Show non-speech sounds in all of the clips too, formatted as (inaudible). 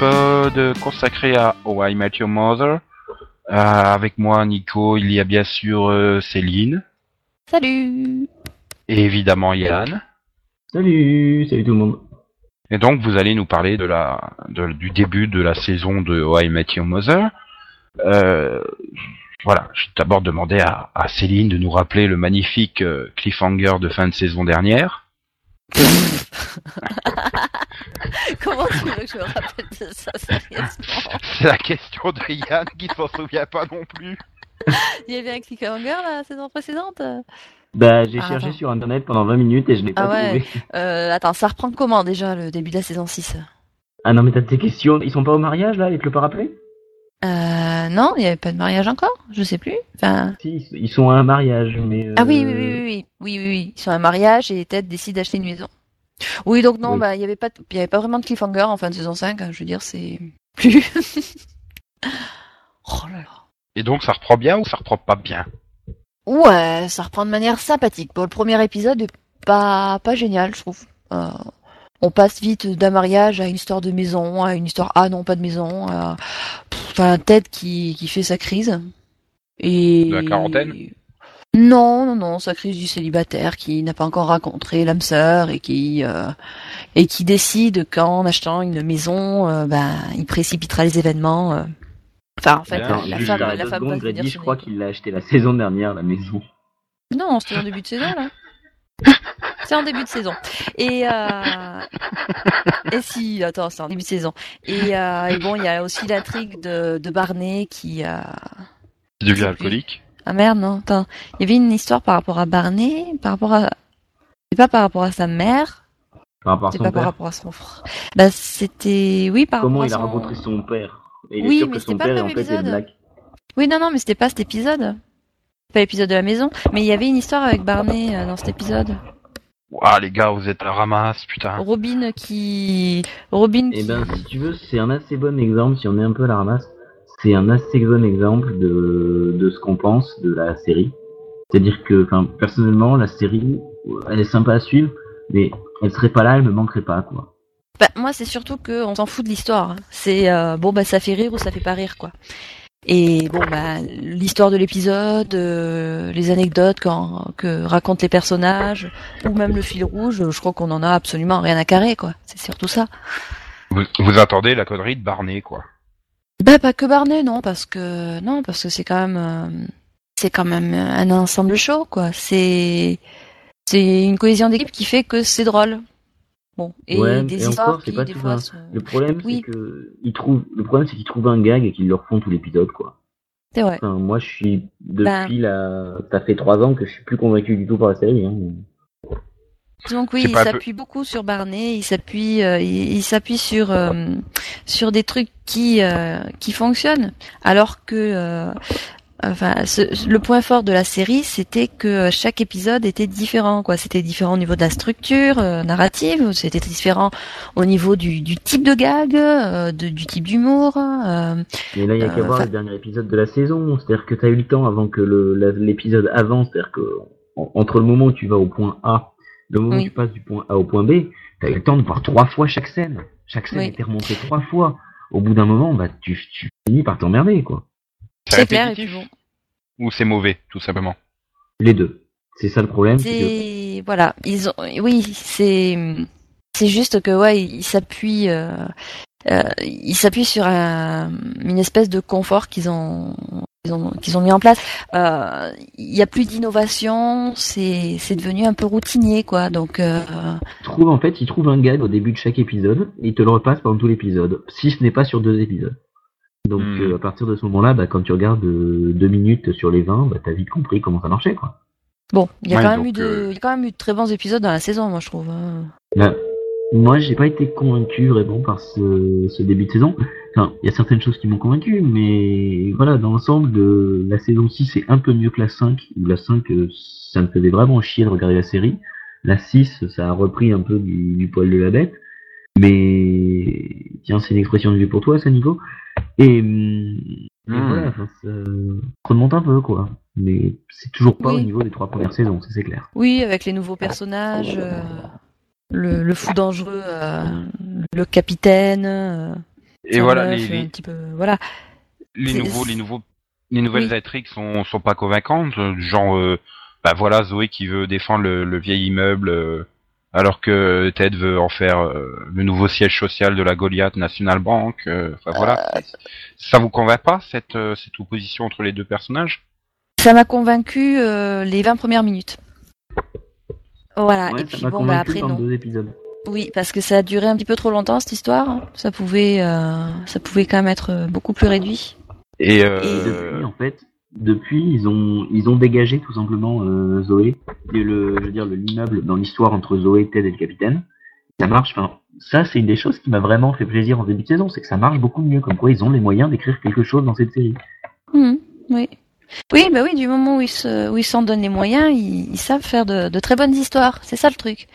euh, consacré à Oh I Met Your Mother. Euh, avec moi, Nico, il y a bien sûr euh, Céline, Salut et évidemment Yann. Salut, salut tout le monde. Et donc, vous allez nous parler de la, de- du début de la saison de Oh I Met Your Mother. Euh, voilà, je vais d'abord demander à, à Céline de nous rappeler le magnifique euh, cliffhanger de fin de saison dernière. (laughs) Comment tu veux que je me rappelle de ça sérieusement? C'est la question de Yann qui ne s'en souvient pas non plus. (laughs) Il y avait un cliffhanger la saison précédente? Bah, j'ai Ah, cherché attends. sur internet pendant 20 minutes et je l'ai Ah pas ouais. trouvé. euh, Attends, ça reprend comment déjà le début de la saison 6 Ah non, mais t'as tes questions. Ils sont pas au mariage là, ils te l'ont pas rappelé euh, Non, il n'y avait pas de mariage encore Je sais plus. Enfin... Si, ils sont à un mariage, mais. euh, Ah oui, oui, oui, oui, oui, oui, oui, oui. Ils sont à un mariage et Ted décide d'acheter une maison. Oui, donc non, Oui. bah il y avait pas, de- il y avait pas vraiment de cliffhanger en fin de saison 5. hein, je veux dire, c'est plus. (laughs) oh là là. Et donc, ça reprend bien ou ça reprend pas bien? Ouais, ça reprend de manière sympathique. Bon, le premier épisode est pas pas génial, je trouve. Euh, on passe vite d'un mariage à une histoire de maison, à une histoire ah non pas de maison, à enfin Ted qui qui fait sa crise et De la quarantaine? Non, non, non, sa crise du célibataire qui n'a pas encore rencontré l'âme sœur et qui euh, et qui décide qu'en achetant une maison, euh, ben il précipitera les événements. euh. Enfin, en fait, la, la femme, la femme va se dire je crois qu'il l'a acheté la saison dernière, la maison. Non, c'était en début de saison là. (laughs) C'est en début de saison. Et euh... et si, attends, c'est en début de saison. Et, euh, et bon, il y a aussi l'intrigue de, de Barney qui a. Qui devient alcoolique Ah merde, non, attends. Il y avait une histoire par rapport à Barney, par rapport à. C'est pas par rapport à sa mère, Par rapport à c'est son pas par rapport à son frère. Bah c'était, oui, par Comment rapport il à a son. rencontré son père Et il Oui, est sûr mais que c'était son pas le père, en même fait, est épisode. black. Oui, non, non, mais c'était pas cet épisode. C'est Pas l'épisode de la maison, mais il y avait une histoire avec Barney euh, dans cet épisode. Ouah, les gars, vous êtes à la ramasse, putain. Robin qui, Robin Eh qui. ben, si tu veux, c'est un assez bon exemple, si on est un peu à la ramasse, c'est un assez bon exemple de, de ce qu'on pense de la série. C'est-à-dire que, enfin, personnellement, la série, elle est sympa à suivre, mais elle serait pas là, elle me manquerait pas, quoi. Bah, moi, c'est surtout que on s'en fout de l'histoire. C'est euh, bon, bah ça fait rire ou ça fait pas rire, quoi. Et bon, bah l'histoire de l'épisode, euh, les anecdotes quand, que racontent les personnages, ou même le fil rouge, je crois qu'on en a absolument rien à carrer, quoi. C'est surtout ça. Vous, vous attendez la connerie de Barney, quoi. Bah pas que Barney, non, parce que non, parce que c'est quand même, euh, c'est quand même un ensemble chaud, quoi. C'est c'est une cohésion d'équipe qui fait que c'est drôle. Bon, et Ouais, des et histoires encore, qui pas des fois sont... Le problème, Oui. c'est que ils trouvent, le problème, c'est qu'ils trouvent un gag et qu'ils le refont tout l'épisode, quoi. C'est vrai. Enfin, moi, je suis depuis Ben. la, ça fait trois ans que je suis plus convaincu du tout par la série. Hein. Donc oui, il peu- s'appuie beaucoup sur Barney, il s'appuie, euh, il, il s'appuie sur euh, sur des trucs qui euh, qui fonctionnent, alors que euh, enfin ce- le point fort de la série, c'était que chaque épisode était différent, quoi. C'était différent au niveau de la structure euh, narrative, c'était différent au niveau du, du type de gag, euh, de- du type d'humour. euh, Mais là, il y a Euh, qu'à voir le dernier épisode de la saison. C'est-à-dire que t'as eu le temps avant que l'épisode avance. C'est-à-dire que en- entre le moment où tu vas au point A, le moment Oui. où tu passes du point A au point B, t'as eu le temps de voir trois fois chaque scène. Chaque scène Oui. était remontée trois fois. Au bout d'un moment, bah, tu, tu finis par t'emmerder, quoi. c'est clair. Et puis bon, Ou c'est mauvais, tout simplement? Les deux. C'est ça le problème. c'est que- voilà, ils ont oui, c'est c'est juste que ouais, ils s'appuient euh, euh, ils s'appuient sur un, une espèce de confort qu'ils ont qu'ils ont qu'ils ont mis en place. Euh, Il y a plus d'innovation, c'est c'est devenu un peu routinier quoi. Donc euh, trouvent, en fait, ils trouvent un gag au début de chaque épisode et ils te le repassent pendant tout l'épisode, si ce n'est pas sur deux épisodes. Donc Hmm. euh, à partir de ce moment-là, bah, quand tu regardes euh, deux minutes sur les 20, bah, t'as vite compris comment ça marchait. Quoi. bon, il y a Ouais, quand même eu de euh, il y a quand même eu de très bons épisodes dans la saison, moi je trouve. hein. Bah, moi, j'ai pas été convaincu vraiment par ce, ce début de saison. Enfin, il y a certaines choses qui m'ont convaincu, mais voilà, dans l'ensemble, de la saison 6 est un peu mieux que la 5, où la 5, euh, ça me faisait vraiment chier de regarder la série. La 6, ça a repris un peu du, du poil de la bête. Mais, tiens, c'est une expression de vue pour toi, ça, Nico. Et, hum, et Hmm. voilà, ça remonte un peu, quoi. Mais c'est toujours pas Oui. au niveau des trois premières saisons, ça c'est clair. Oui, avec les nouveaux personnages. euh, le, le fou dangereux, euh, le capitaine. euh, Et voilà, meuf, les, un les, petit peu, voilà. les nouveaux, les nouveaux, les nouvelles Oui. intrigues sont sont pas convaincantes. euh, du Genre, euh, bah voilà, Zoé qui veut défendre le, le vieil immeuble, euh, alors que Ted veut en faire euh, le nouveau siège social de la Goliath National Bank. euh, Enfin voilà, ça vous convainc pas cette euh, cette opposition entre les deux personnages? Ça m'a convaincu euh, les 20 premières minutes. Voilà, Ouais, et ça puis m'a bon, bah convaincu après dans non. deux épisodes. Oui, parce que ça a duré un petit peu trop longtemps cette histoire. Ça pouvait, euh, ça pouvait quand même être euh, beaucoup plus réduit. Et, Et euh, depuis, en fait, depuis, ils ont, ils ont dégagé tout simplement euh, Zoé le, je veux dire, le l'immeuble dans l'histoire entre Zoé, Ted et le capitaine. Ça marche. Enfin, ça, c'est une des choses qui m'a vraiment fait plaisir en début de saison, c'est que ça marche beaucoup mieux. Comme quoi, ils ont les moyens d'écrire quelque chose dans cette série. Mhm, oui. Oui, bah oui, du moment où ils s'en donnent les moyens, ils, savent faire de très bonnes histoires. C'est ça le truc.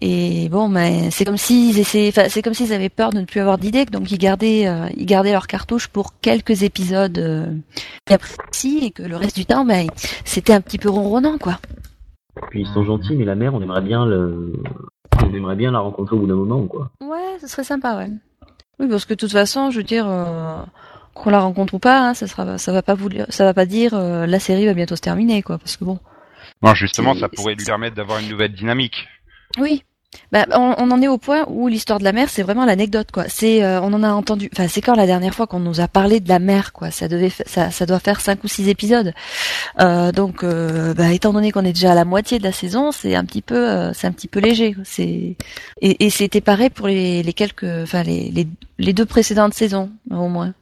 Et bon, mais c'est comme s'ils essayaient, enfin, c'est comme s'ils avaient peur de ne plus avoir d'idées, donc ils gardaient, euh, ils gardaient leur cartouche pour quelques épisodes euh, bien précis, et que le reste du temps, ben, c'était un petit peu ronronnant, quoi. Puis ils sont gentils, mais la mère, on aimerait bien le, on aimerait bien la rencontrer au bout d'un moment, quoi. Ouais, ce serait sympa, ouais. Oui, parce que de toute façon, je veux dire, euh, qu'on la rencontre ou pas, hein, ça sera, ça va pas vouloir, ça va pas dire euh, la série va bientôt se terminer, quoi. Parce que bon. non, justement, ça pourrait lui permettre d'avoir une nouvelle dynamique. Oui. Bah, on, on en est au point où l'histoire de la mer, c'est vraiment l'anecdote, quoi. C'est, euh, on en a entendu. Enfin, c'est quand la dernière fois qu'on nous a parlé de la mer, quoi. Ça devait, ça, ça doit faire cinq ou six épisodes. Euh, donc, euh, bah, étant donné qu'on est déjà à la moitié de la saison, c'est un petit peu, euh, c'est un petit peu léger. C'est et, et c'était pareil pour les, les quelques, enfin les, les, deux précédentes saisons, au moins.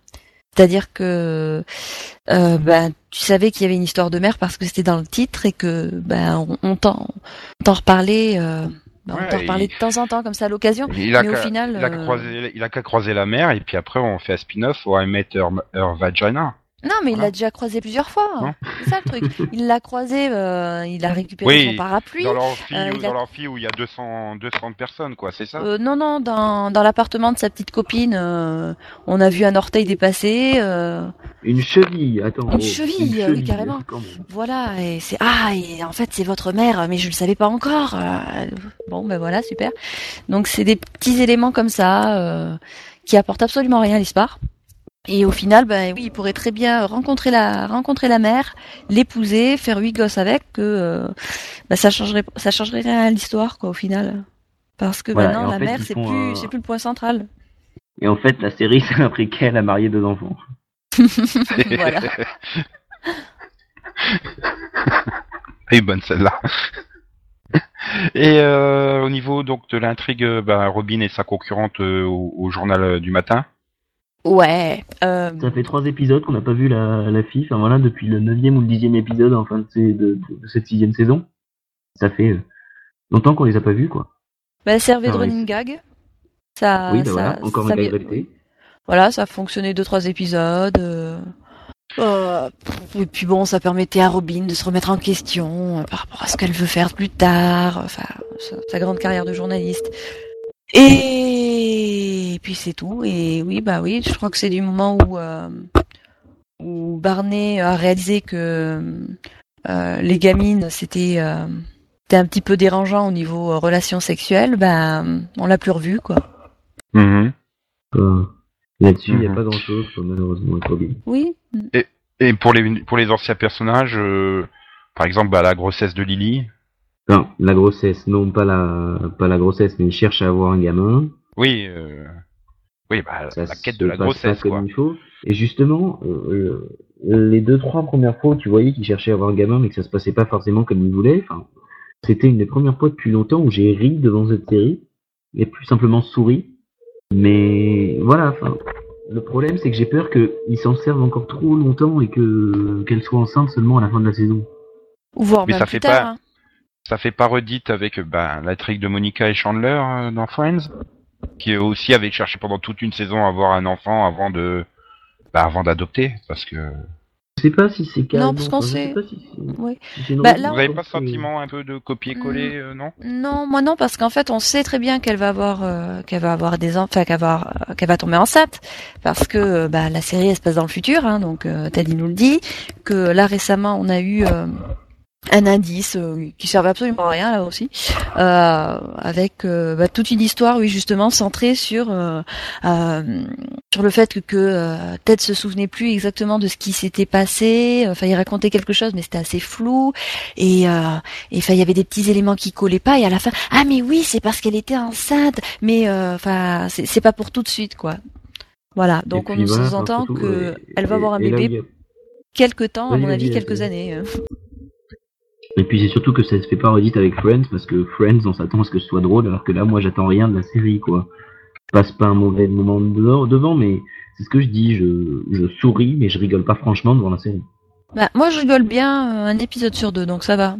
C'est-à-dire que euh, ben, tu savais qu'il y avait une histoire de mer parce que c'était dans le titre et que ben on, on t'en reparlait, euh, Ouais, on reparlait il- de temps en temps comme ça à l'occasion. Il a Mais au qu'à final, il a euh, qu'à croiser, il a qu'à croiser la mer et puis après on fait un spin-off où I Met Her, Her Vagina. Non, mais il l'a déjà croisé plusieurs fois. Non. C'est ça le truc. (laughs) Il l'a croisé, euh, il a récupéré Oui, son parapluie. Dans l'amphi, euh, où- il a- dans l'amphi où il y a 200, 200 personnes, quoi, c'est ça? Euh, non, non, dans, dans l'appartement de sa petite copine, euh, on a vu un orteil dépassé. euh, Une cheville, attends. Une oh, cheville, oui, carrément. Voilà, et c'est ah, et en fait c'est votre mère, mais je le savais pas encore. euh, bon, ben voilà, super. Donc c'est des petits éléments comme ça euh, qui apportent absolument rien à l'histoire. Et au final, ben oui, il pourrait très bien rencontrer la rencontrer la mère, l'épouser, faire huit gosses avec, que euh, ben, ça changerait ça changerait rien à l'histoire quoi au final. Parce que Voilà, maintenant en la fait, mère c'est plus c'est plus le point central. Et en fait, la série, c'est un préquel à marier deux enfants. (laughs) voilà. (laughs) Et bonne celle-là. Et euh, au niveau donc de l'intrigue, bah, Robin et sa concurrente euh, au, au journal euh, du matin. Ouais. euh, Ça fait trois épisodes qu'on n'a pas vu la, la fille. Enfin voilà, depuis le neuvième ou le dixième épisode en fin de, ces- de, de- de cette sixième saison. Ça fait euh, longtemps qu'on les a pas vus, quoi. bah, elle servait de running gag. Ça, oui, bah ça, voilà, encore ça un gag vi- répété. Voilà, ça a fonctionné deux trois épisodes. euh, euh, et puis bon, ça permettait à Robin de se remettre en question euh, par rapport à ce qu'elle veut faire plus tard, enfin sa, sa grande carrière de journaliste. Et, puis c'est tout. Et oui, bah oui, je crois que c'est du moment où euh, où Barney a réalisé que euh, les gamines c'était euh, c'était un petit peu dérangeant au niveau euh, relations sexuelles. Ben on l'a plus revu quoi. Mhm. Euh, Là-dessus, il n'y a Mhm. pas grand-chose, malheureusement. Oui. Et pour les pour les anciens personnages, euh, par exemple bah, la grossesse de Lily. Non, la grossesse, non pas la, pas la grossesse, mais il cherche à avoir un gamin. Oui, euh, oui, bah, Ça la quête de la grossesse, pas comme quoi. il faut. Et justement, euh, euh, les deux trois premières fois où tu voyais qu'il cherchait à avoir un gamin, mais que ça se passait pas forcément comme il voulait. Enfin, c'était une des premières fois depuis longtemps où j'ai ri devant cette série et plus simplement souri. Mais voilà, enfin, le problème c'est que j'ai peur qu'ils s'en servent encore trop longtemps et que qu'elle soit enceinte seulement à la fin de la saison. Ou voire Mais même ça plus fait tard. pas- hein. Ça fait pas redite avec euh, bah, l'intrigue de Monica et Chandler euh, dans Friends, qui eux aussi avaient cherché pendant toute une saison à avoir un enfant avant de bah, avant d'adopter, parce que Je sais pas si c'est carrément. parce qu'on sait- si Oui. Bah, là, vous avez pour pas ce que- sentiment un peu de copier-coller, euh, non? Non, moi non, parce qu'en fait, on sait très bien qu'elle va avoir, euh, qu'elle va avoir des enfants, enfin, qu'elle va, avoir- euh, qu'elle va tomber enceinte, parce que euh, bah, la série elle se passe dans le futur, hein, donc euh, Teddy nous le dit, que là récemment on a eu, euh, un indice euh, qui servait absolument à rien là aussi, euh, avec euh, bah, toute une histoire, oui justement centrée sur euh, sur le fait que, que Ted se souvenait plus exactement de ce qui s'était passé. Enfin, il racontait quelque chose, mais c'était assez flou. Et enfin, il y avait des petits éléments qui collaient pas. Et à la fin, ah mais oui, c'est parce qu'elle était enceinte. Mais enfin, c'est pas pour tout de suite, quoi. Voilà. Donc on nous sous-entend que elle va avoir un bébé. Quelque temps, à mon avis, quelques années. Et puis c'est surtout que ça se fait pas redite avec Friends parce que Friends on s'attend à ce que ce soit drôle alors que là moi j'attends rien de la série quoi. Je passe pas un mauvais moment devant mais c'est ce que je dis, je, souris mais je rigole pas franchement devant la série. Bah, moi je rigole bien euh, un épisode sur deux donc ça va.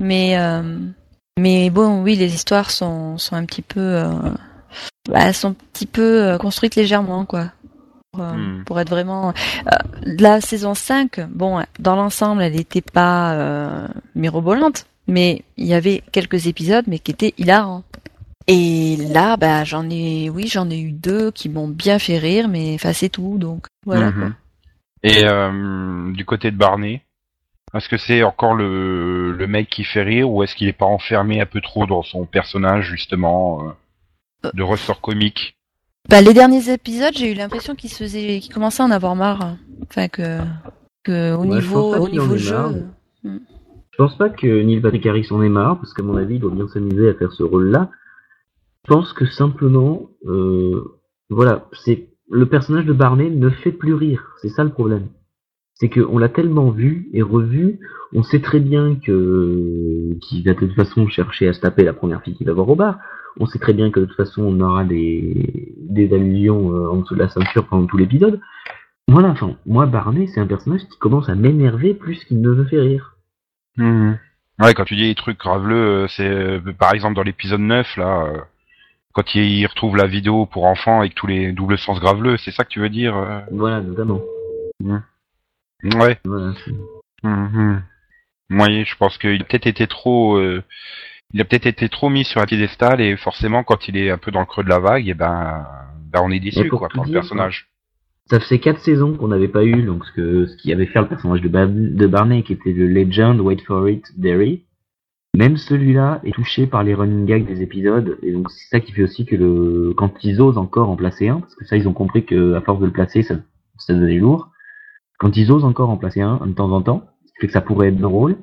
Mais euh, mais bon oui les histoires sont sont un petit peu euh, bah, sont un petit peu construites légèrement quoi. Hmm. pour être vraiment euh, la saison 5 bon dans l'ensemble elle n'était pas euh, mirobolante mais il y avait quelques épisodes mais qui étaient hilarants et là bah j'en ai oui j'en ai eu deux qui m'ont bien fait rire mais enfin c'est tout donc voilà mhm. et euh, du côté de Barney est-ce que c'est encore le, le mec qui fait rire ou est-ce qu'il est pas enfermé un peu trop dans son personnage justement euh, de ressort comique? Bah, les derniers épisodes, j'ai eu l'impression qu'il se faisait, qu'il commençait à en avoir marre. Enfin que, que au niveau, au niveau jeu. Hmm. Je pense pas que Neil Patrick Harris en ait marre, parce qu'à mon avis, il doit bien s'amuser à faire ce rôle-là. Je pense que simplement, euh, voilà, c'est le personnage de Barney ne fait plus rire. C'est ça le problème. C'est qu'on l'a tellement vu et revu, on sait très bien que qu'il va de toute façon chercher à se taper la première fille qu'il va voir au bar. On sait très bien que de toute façon on aura des, des allusions euh, en dessous de la ceinture pendant tout l'épisode. Voilà, enfin, moi Barney c'est un personnage qui commence à m'énerver plus qu'il ne me fait rire. Mmh. Ouais, quand tu dis des trucs graveleux, euh, c'est euh, par exemple dans l'épisode 9 là, quand il retrouve la vidéo pour enfants avec tous les doubles sens graveleux, c'est ça que tu veux dire Voilà, notamment. Mmh. Ouais. Voilà. Mmh. je pense qu'il a peut-être été trop il a peut-être été trop mis sur un piédestal et forcément quand il est un peu dans le creux de la vague, et eh ben, ben on est déçu quoi pour le personnage. Ça faisait quatre saisons qu'on n'avait pas eu donc ce que ce qui avait fait le personnage de, de Barney qui était le Legend, Wait for It, Derry. Même celui-là est touché par les running gags des épisodes et donc c'est ça qui fait aussi que le quand ils osent encore en placer un parce que ça ils ont compris que à force de le placer ça ça devenait lourd. Quand ils osent encore en placer un de temps en temps, ce fait que ça pourrait être drôle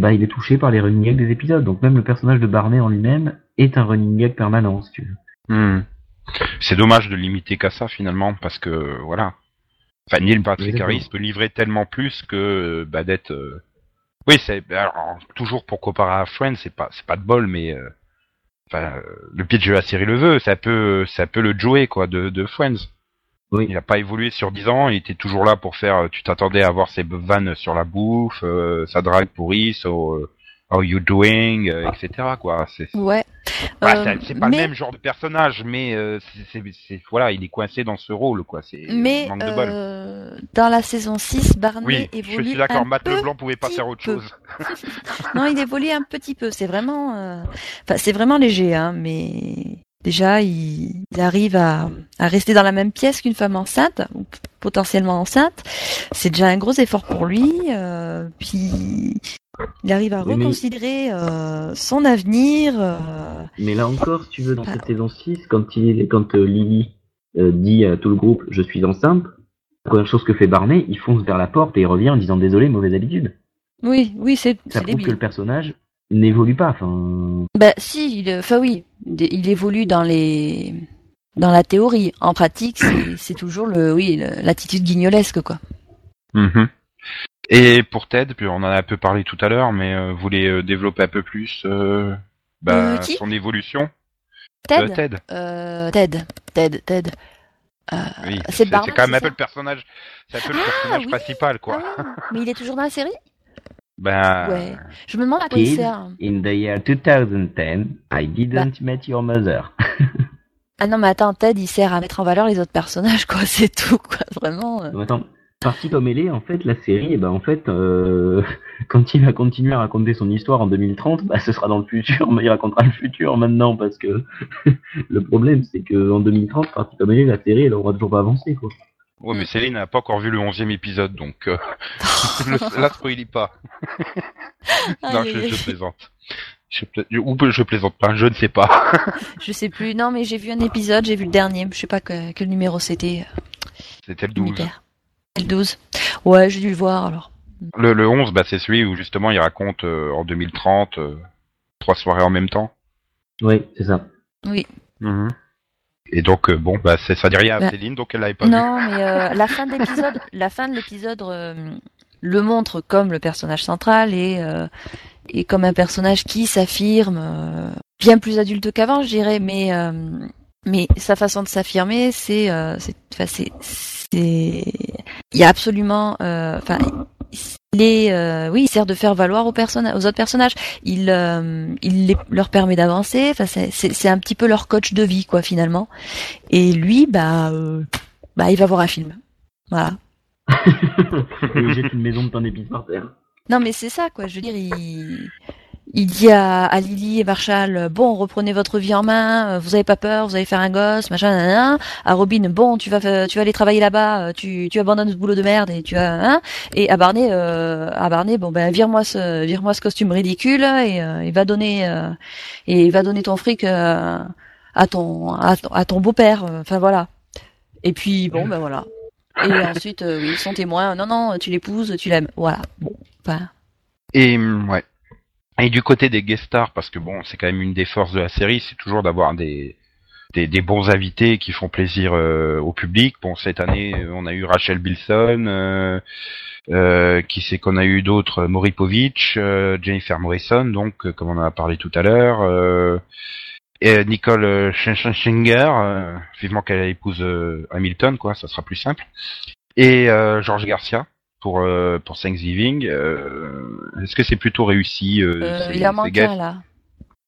bah, il est touché par les running gags des épisodes. Donc même le personnage de Barney en lui-même est un running gag permanent, si tu veux. Hmm. C'est dommage de limiter qu'à ça finalement, parce que voilà. Enfin, Neil Patrick Harris peut livrer tellement plus que bah, d'être. Euh, oui, c'est toujours pour comparer à Friends, c'est pas c'est pas de bol, mais euh, enfin, le pitch de la série le veut. Ça peut ça peut le jouer quoi de, de Friends. Oui. Il n'a pas évolué sur 10 ans, il était toujours là pour faire, tu t'attendais à voir ses vannes sur la bouffe, euh, sa drague pourrie, so, euh, how you doing, euh, etc. quoi. C'est, ouais. Bah, c'est pas le même genre de personnage, mais c'est, voilà, il est coincé dans ce rôle, quoi. C'est mais manque de bol. dans la saison 6, Barney oui, évolue je suis d'accord. Matt Leblanc pouvait pas faire autre chose. (laughs) non, il évolue un petit peu. C'est vraiment, enfin, c'est vraiment léger, hein, mais Déjà, il, arrive à, rester dans la même pièce qu'une femme enceinte, ou potentiellement enceinte. C'est déjà un gros effort pour lui. Euh, puis il arrive à reconsidérer euh, son avenir. Euh. Mais là encore, si tu veux, dans cette saison 6, quand, il, quand Lily dit à tout le groupe « je suis enceinte », la première chose que fait Barney, il fonce vers la porte et il revient en disant « désolé, mauvaise habitude ». Oui, oui, c'est Ça prouve que le personnage n'évolue pas. Enfin. Bah si, enfin oui, il évolue dans les dans la théorie. En pratique, c'est toujours le oui l'attitude guignolesque quoi. Mm-hmm. Et pour Ted, puis on en a un peu parlé tout à l'heure, mais euh, vous voulez euh, développer un peu plus euh, bah, son évolution? Ted? Ted. Ted. Ted. Ted. oui, c'est quand même un peu le personnage, c'est un peu le ah, personnage principal quoi. Ah, mais il est toujours dans la série? Ben... Ouais. Je me demande à quoi il sert. In the year 2010, I didn't bah. meet your mother. (laughs) ah non, mais attends, Ted, il sert à mettre en valeur les autres personnages, quoi. (laughs) C'est tout, quoi. Vraiment. Euh. Attends. Parti comme elle est, en fait, la série, ben, en fait, euh, (laughs) quand il va continuer à raconter son histoire en 2030, bah, ce sera dans le futur, mais il racontera le futur maintenant, parce que le problème, c'est que en 2030, parti comme elle est, la série, elle aura toujours pas avancé, quoi. Ouais, mais Mm. Céline n'a pas encore vu le onzième épisode, donc euh, (laughs) là, spoilie (laughs) pas. non, je, je plaisante. Je pla- ou je plaisante pas, je ne sais pas. (laughs) Je sais plus. Non, mais j'ai vu un épisode, j'ai vu le dernier. Je sais pas que- quel numéro c'était. C'était le Je m'y 12. perds. Le 12. Ouais, j'ai dû le voir alors. Le, le 11, bah, c'est celui où justement il raconte euh, en 2030 euh, trois soirées en même temps. Oui, c'est ça. Oui. Et donc, euh, bon, bah, c'est- ça dit rien à Bah, Céline, donc elle l'avait pas vu. Non, mais euh, la fin de l'épisode, (laughs) la fin de l'épisode euh, le montre comme le personnage central et euh, et comme un personnage qui s'affirme euh, bien plus adulte qu'avant, je dirais. Mais euh, mais sa façon de s'affirmer, c'est euh, c'est enfin, c'est c'est il y a absolument euh, enfin il est, euh, oui, il sert de faire valoir aux personnages, aux autres personnages. Il, euh, il les- leur permet d'avancer. Enfin, c'est, c'est, c'est un petit peu leur coach de vie, quoi, finalement. Et lui, bah, euh, bah, il va voir un film. Voilà. Il jette une maison de pain d'épices par terre. Non, mais c'est ça, quoi. Je veux dire, il, il dit à, à Lily et Marshall, bon, reprenez votre vie en main. euh, Vous avez pas peur, vous allez faire un gosse, machin. nanana. À Robin, bon, tu vas, tu vas aller travailler là-bas. euh, Tu, tu abandonnes ce boulot de merde et tu vas, hein. Et à Barney, euh, à Barney, bon, ben, vire-moi ce, vire-moi ce costume ridicule et euh, il va donner, euh, et va donner ton fric euh, à ton, à, ton- beau-père. Enfin voilà. Et puis bon, ben voilà. Et ensuite, oui, son témoin. Non, non, tu l'épouses, tu l'aimes. Voilà. Bon, enfin. Et ouais. Et du côté des guest stars, parce que bon, c'est quand même une des forces de la série, c'est toujours d'avoir des, des bons invités qui font plaisir euh, au public. Bon, cette année, euh, on a eu Rachel Bilson, euh, qui c'est qu'on a eu d'autres, Maury Povich, euh, Jennifer Morrison, donc comme on en a parlé tout à l'heure, et Nicole Scherzinger, vivement qu'elle épouse Hamilton, quoi, ça sera plus simple. Et George Garcia pour euh, pour Thanksgiving. euh, Est-ce que c'est plutôt réussi euh, Euh, ces- il en manque un là.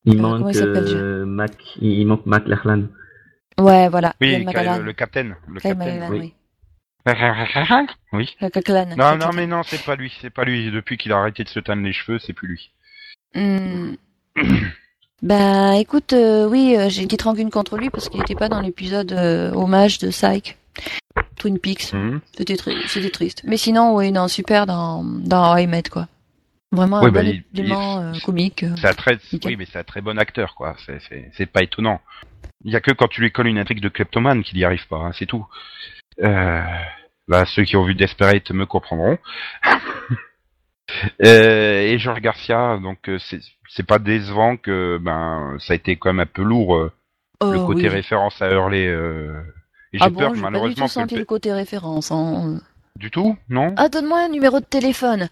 Il manque il euh, Mac, il manque Mac Lachlan. Ouais, voilà. Oui, McCallan. le capitaine. Le capitaine. Oui. oui. (laughs) Non, non, mais non, c'est pas lui, c'est pas lui. Depuis qu'il a arrêté de se teindre les cheveux, c'est plus lui. Hmm. Ben, écoute, euh, oui, j'ai une petite rancune contre lui parce qu'il n'était pas dans l'épisode euh, hommage de Psych, Twin Peaks. Mhm. C'était tri- c'était triste. Mais sinon, oui, non, super dans dans How I Met, quoi. Vraiment Oui, un bah, bon il- élément euh, comique. euh. Très, Nickel. oui, mais c'est un très bon acteur, quoi. C'est, pas étonnant. Il y a que quand tu lui colles une intrigue de kleptomane qu'il n'y arrive pas, hein, c'est tout. Euh, bah, ceux qui ont vu Desperate me comprendront. (laughs) Euh, et George Garcia, donc euh, c'est, pas décevant que ben ça a été quand même un peu lourd euh, le Oh, côté oui. référence à Hurley. Et j'ai Ah peur bon, que j'ai pas du malheureusement tout senti le côté référence. hein. du tout, non? Ah, donne-moi un numéro de téléphone.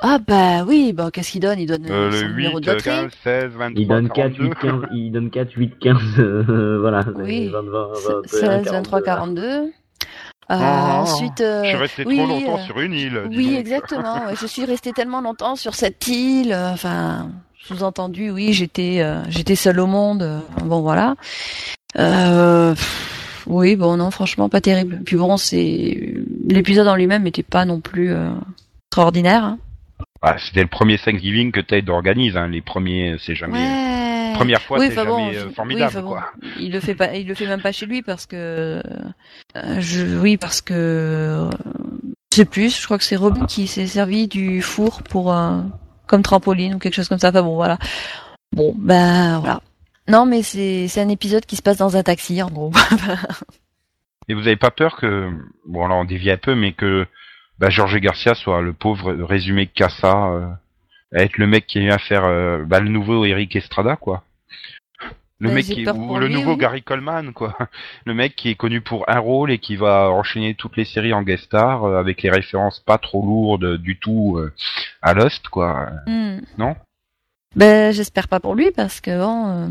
Ah bah oui, bah qu'est-ce qu'il donne? Il donne Euh, son le numéro 8, de loterie. 15, 16, 23, Il donne 4, 42. 8, 15, il donne 4, 8, 15, euh, voilà. Oui. 20, 20, 21, 16, 23, 42. 42. Euh, Oh, ensuite, euh, Je suis resté oui, trop longtemps euh, sur une île. Oui, donc. exactement. (laughs) ouais, je suis restée tellement longtemps sur cette île. euh, Enfin, sous-entendu, oui, j'étais, euh, j'étais seule au monde. euh, bon, voilà. Euh, pff, oui, bon, non, franchement, pas terrible. Puis bon, c'est l'épisode en lui-même n'était pas non plus euh, extraordinaire. hein. Ah, C'était le premier Thanksgiving que Ted organise. Hein. Les premiers, c'est jamais. Ouais. Première fois, Oui, c'est enfin bon, jamais euh, oui, formidable, bon, quoi. Il le fait pas, il le fait même pas chez lui parce que, euh, je, oui, parce que, je sais plus, je crois que c'est Robin qui s'est servi du four pour, euh, comme trampoline ou quelque chose comme ça. Enfin bon, voilà. Bon, ben, voilà. Non, mais c'est, c'est un épisode qui se passe dans un taxi, en gros. (laughs) Et vous avez pas peur que, bon là on dévie un peu, mais que bah, Georges Garcia soit le pauvre résumé Cassa, euh, à être le mec qui vient faire euh, bah, le nouveau Eric Estrada, quoi. Le Ben, mec qui, ou le lui, nouveau oui. Gary Coleman, quoi. (laughs) Le mec qui est connu pour un rôle et qui va enchaîner toutes les séries en guest star euh, avec les références pas trop lourdes du tout euh, à Lost, quoi. Hmm. Non? Ben, j'espère pas pour lui parce que bon, euh,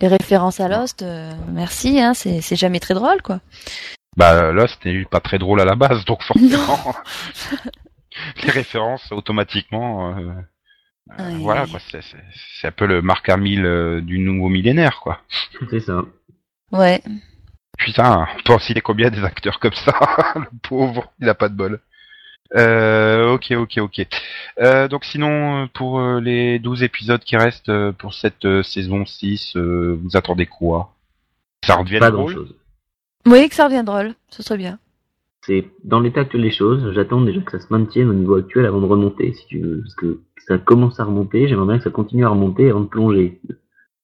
les références à Lost, euh, merci, hein, c'est, c'est jamais très drôle, quoi. Bah Lost n'est pas très drôle à la base, donc (laughs) forcément (laughs) les références automatiquement. euh, euh, voilà quoi, c'est c'est- c'est un peu le marque à mille euh, du nouveau millénaire quoi. C'est ça. Ouais. Putain, on peut en citer combien des acteurs comme ça? (laughs) Le pauvre, il a pas de bol. Euh, ok, ok, ok. Euh, donc sinon, euh, pour euh, les 12 épisodes qui restent euh, pour cette euh, saison 6, euh, vous attendez quoi? Ça redevienne Pas grand drôle chose. Oui, que ça revient drôle, ce serait bien. c'est dans l'état actuel des choses. J'attends déjà que ça se maintienne au niveau actuel avant de remonter, si tu veux, parce que ça commence à remonter. J'aimerais bien que ça continue à remonter avant de plonger.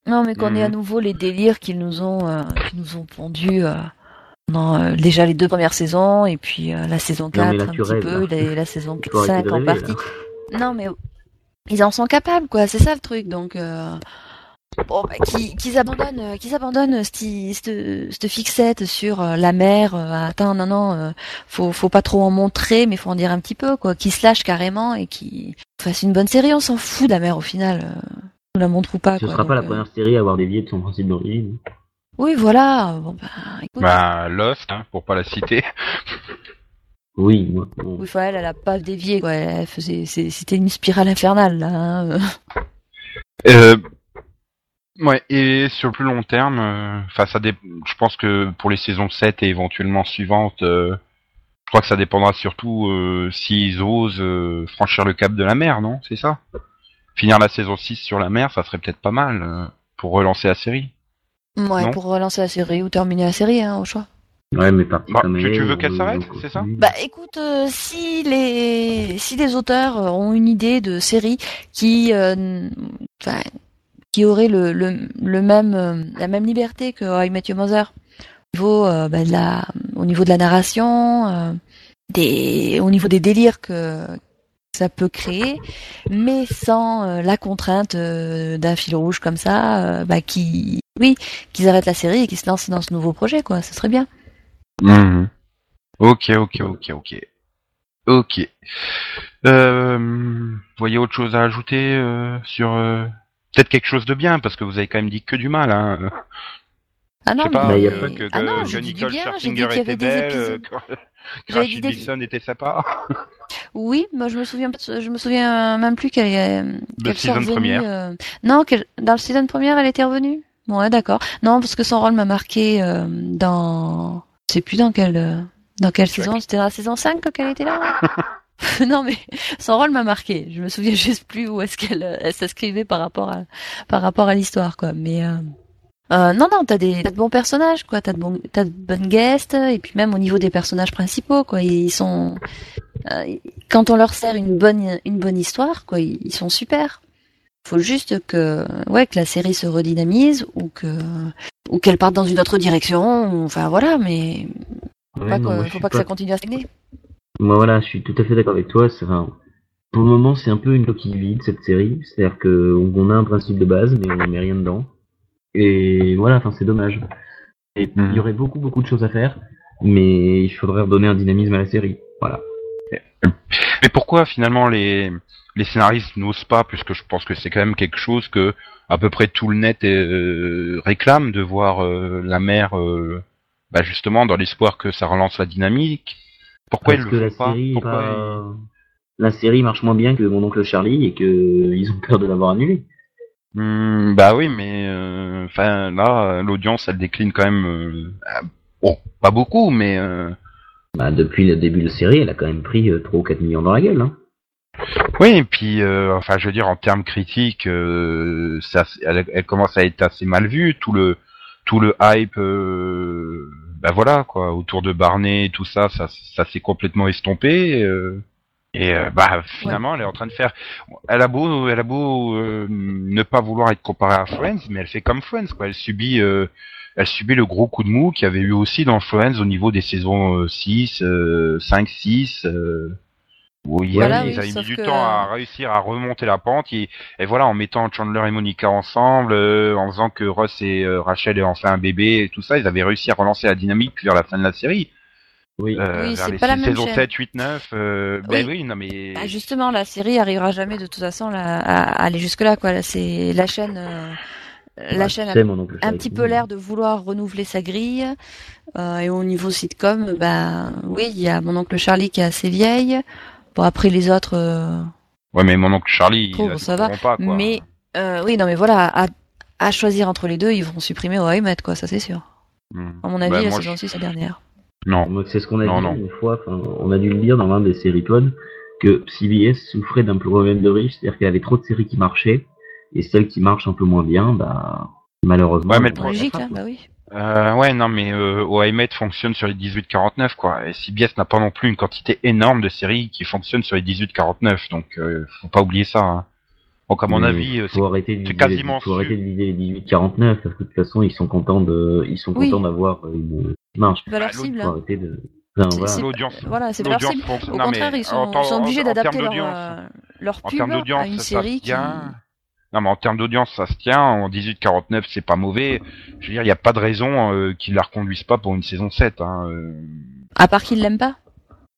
Non, mais qu'on ait à Mhm. nouveau les délires qu'ils nous ont, euh, qu'ils nous ont pondus euh, déjà les deux premières saisons et puis euh, la saison Non, 4 mais là, un petit rêves, peu, là. les- la saison Faut arrêter 5 de en rêver, partie. là. Non, mais ils en sont capables, quoi. C'est ça le truc. Donc, euh, bon, bah, qu'ils qu'ils abandonnent, qu'ils abandonnent cette, fixette sur la mer. euh, attends, non, non, euh, faut, faut pas trop en montrer, mais faut en dire un petit peu, quoi. Qu'ils se lâchent carrément et qu'ils fassent une bonne série. On s'en fout de la mer au final. euh, on la montre ou pas. Ce quoi. sera pas la première série à avoir dévié de son principe d'origine. Oui, voilà. Bon, bah, écoute. Bah, Lost, hein, pour pas la citer. (laughs) Oui. Oui, enfin, elle, elle a pas dévié, quoi. Elle faisait, c'est- c'était une spirale infernale, là. hein. Euh, ouais, et sur le plus long terme, euh, enfin ça dé- je pense que pour les saisons 7 et éventuellement suivantes, euh, je crois que ça dépendra surtout euh, s'ils osent euh, franchir le cap de la mer, non? C'est ça? Finir la saison 6 sur la mer, ça serait peut-être pas mal euh, pour relancer la série. Ouais, Non. pour relancer la série ou terminer la série, hein, au choix. Ouais, mais Bah, tu- veux qu'elle s'arrête, c'est ça. Bah écoute, euh, si les si les auteurs euh, ont une idée de série qui euh, qui aurait le, le, le même euh, la même liberté que I Met Your Mother au niveau euh, bah, de la au niveau de la narration, euh, des au niveau des délires que ça peut créer, mais sans euh, la contrainte euh, d'un fil rouge comme ça, euh, bah, qui oui, qu'ils arrêtent la série et qu'ils se lancent dans ce nouveau projet quoi, ça serait bien. Mhm. Ok, ok, ok, ok. Ok. Vous voyez autre chose à ajouter sur peut-être quelque chose de bien parce que vous avez quand même dit que du mal. Hein. Ah non, je sais pas, a euh, que, ah non, que Nicole bien, Scherzinger qu'il y avait était des belle, épisodes. euh, que (laughs) Rachid des- Wilson était sympa. Oui, moi je me souviens, je me souviens même plus qu'elle est, qu'elle soit saison revenue. première. euh, Non, dans le season première, elle était revenue. Ouais, d'accord. Non, parce que son rôle m'a marqué euh, dans, je sais plus dans quelle, euh, dans quelle saison. C'était dans la saison 5 qu'elle était là. (laughs) non, mais son rôle m'a marqué. Je me souviens (laughs) juste plus où est-ce qu'elle, euh, elle s'inscrivait par rapport à, par rapport à l'histoire, quoi. Mais euh, non, non, t'as des, t'as de bons personnages, quoi. T'as de bons, t'as de bonnes guests, et puis même au niveau des personnages principaux, quoi. Ils sont, euh, quand on leur sert une bonne, une bonne histoire, quoi, ils, sont super. Faut juste que, ouais, que la série se redynamise ou que, ou qu'elle parte dans une autre direction. ou- Enfin voilà, mais faut Ouais, pas, non, que, faut pas que ça continue à stagner. Moi, voilà, je suis tout à fait d'accord avec toi. Enfin, pour le moment, c'est un peu une coquille vide cette série. C'est-à-dire que on on a un principe de base, mais on met rien dedans. Et voilà, enfin, c'est dommage. Et il y aurait beaucoup, beaucoup de choses à faire, mais il faudrait redonner un dynamisme à la série. Voilà. Mais pourquoi finalement les les scénaristes n'osent pas, puisque je pense que c'est quand même quelque chose que à peu près tout le net euh, réclame de voir euh, la mer, euh, bah justement dans l'espoir que ça relance la dynamique. Pourquoi Parce ils que le la font pas Pourquoi la série marche moins bien que mon oncle Charlie et que ils ont peur de l'avoir annulé. ils- Hmm, Bah oui, mais enfin là l'audience elle décline quand même. euh, ah, bon, pas beaucoup, mais euh, Bah, depuis le début de la série, elle a quand même pris euh, 3 ou 4 millions dans la gueule. Hein. Oui, et puis, euh, enfin, je veux dire, en termes critiques, euh, ça, elle, elle commence à être assez mal vue. Tout le, tout le hype, euh, ben voilà, quoi, autour de Barney et tout ça, ça, ça s'est complètement estompé. Euh, et euh, bah, finalement, elle est en train de faire. Elle a beau, elle a beau euh, ne pas vouloir être comparée à Friends, mais elle fait comme Friends, quoi. Elle subit, euh, elle subit le gros coup de mou qu'il y avait eu aussi dans Friends au niveau des saisons euh, 6, euh, 5, 6. Euh, où il y Voilà, a- oui, ils avaient mis du que- temps à réussir à remonter la pente et, et voilà en mettant Chandler et Monica ensemble, euh, en faisant que Ross et euh, Rachel aient enfin un bébé et tout ça, ils avaient réussi à relancer la dynamique vers la fin de la série. Oui. Euh, Oui, c'est pas la même saisons chaîne. 7, 8, 9. Euh, Ben Oui. non mais Ah, justement, la série arrivera jamais de toute façon là, à, aller jusque là, quoi. Là, C'est la chaîne, euh, la Bah, chaîne a oncle un Charlie. petit peu l'air de vouloir renouveler sa grille. Euh, et au niveau sitcom, bah oui, il y a mon oncle Charlie qui est assez vieille. Bon après les autres, euh, ouais mais mon oncle Charlie, Pauvre, ils ça va, pas quoi. mais euh, oui, non mais voilà, à, à choisir entre les deux, ils vont supprimer Oimet, quoi, ça c'est sûr. Hmm. À mon avis, Bah, la moi, saison je- 6 c'est la dernière. Non. C'est ce qu'on a Non, dit non. une fois, enfin, on a dû le dire dans l'un des séries Pod, que CBS souffrait d'un problème de riche, c'est-à-dire qu'il y avait trop de séries qui marchaient, et celles qui marchent un peu moins bien, bah, malheureusement. Ouais, mais le Logique, rattrape, hein, bah oui. Euh, ouais, non, mais euh, OIMET fonctionne sur les 18-49, quoi. Et CBS n'a pas non plus une quantité énorme de séries qui fonctionnent sur les 18-49, donc euh, faut pas oublier ça. Hein. Donc à mon Mais avis, euh, c'est faut arrêter de viser quasiment faut arrêter de viser les 18-49 parce que de toute façon ils sont contents de, ils sont Oui. contents d'avoir une marge. Pas leur Ah, l'autre cible. Hein. arrêter de. Enfin, voilà. c'est- l'audience. Voilà, c'est pas leur l'audience cible. Au non, contraire, mais ils sont, en temps- ils sont obligés d'adapter termes leur, d'audience, euh, leur En pub termes d'audience, à une ça, série se qui... tient. Non, mais en termes d'audience, ça se tient. En 18-49, c'est pas mauvais. Je veux dire, il n'y a pas de raison euh, qu'ils la reconduisent pas pour une saison 7. Hein. euh. À part qu'ils l'aiment pas?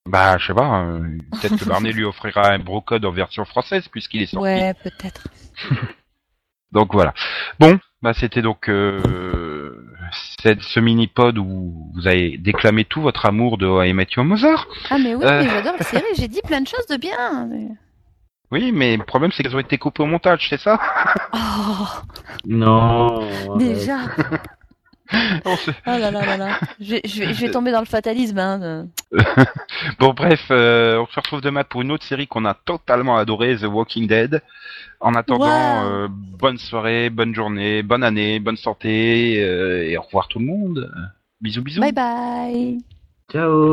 Bah, je sais pas. euh, Peut-être que Barney lui offrira un brocode en version française puisqu'il est sorti. Ouais, peut-être. (laughs) Donc voilà. Bon, bah c'était donc euh, cette- ce mini-pod où vous avez déclamé tout votre amour de I Met Your Mother. Ah mais oui, Euh. mais j'adore la série, j'ai dit plein de choses de bien. mais- Oui, mais le problème c'est qu'elles ont été coupées au montage, c'est ça? Oh, Non. euh, déjà. (laughs) Oh là là là là. Je vais, je vais, je vais tomber dans le fatalisme. Hein, de- (laughs) Bon bref, euh, on se retrouve demain pour une autre série qu'on a totalement adorée, The Walking Dead. En attendant, Wow. euh, bonne soirée, bonne journée, bonne année, bonne santé, euh, et au revoir tout le monde. Bisous bisous. Bye bye. Ciao.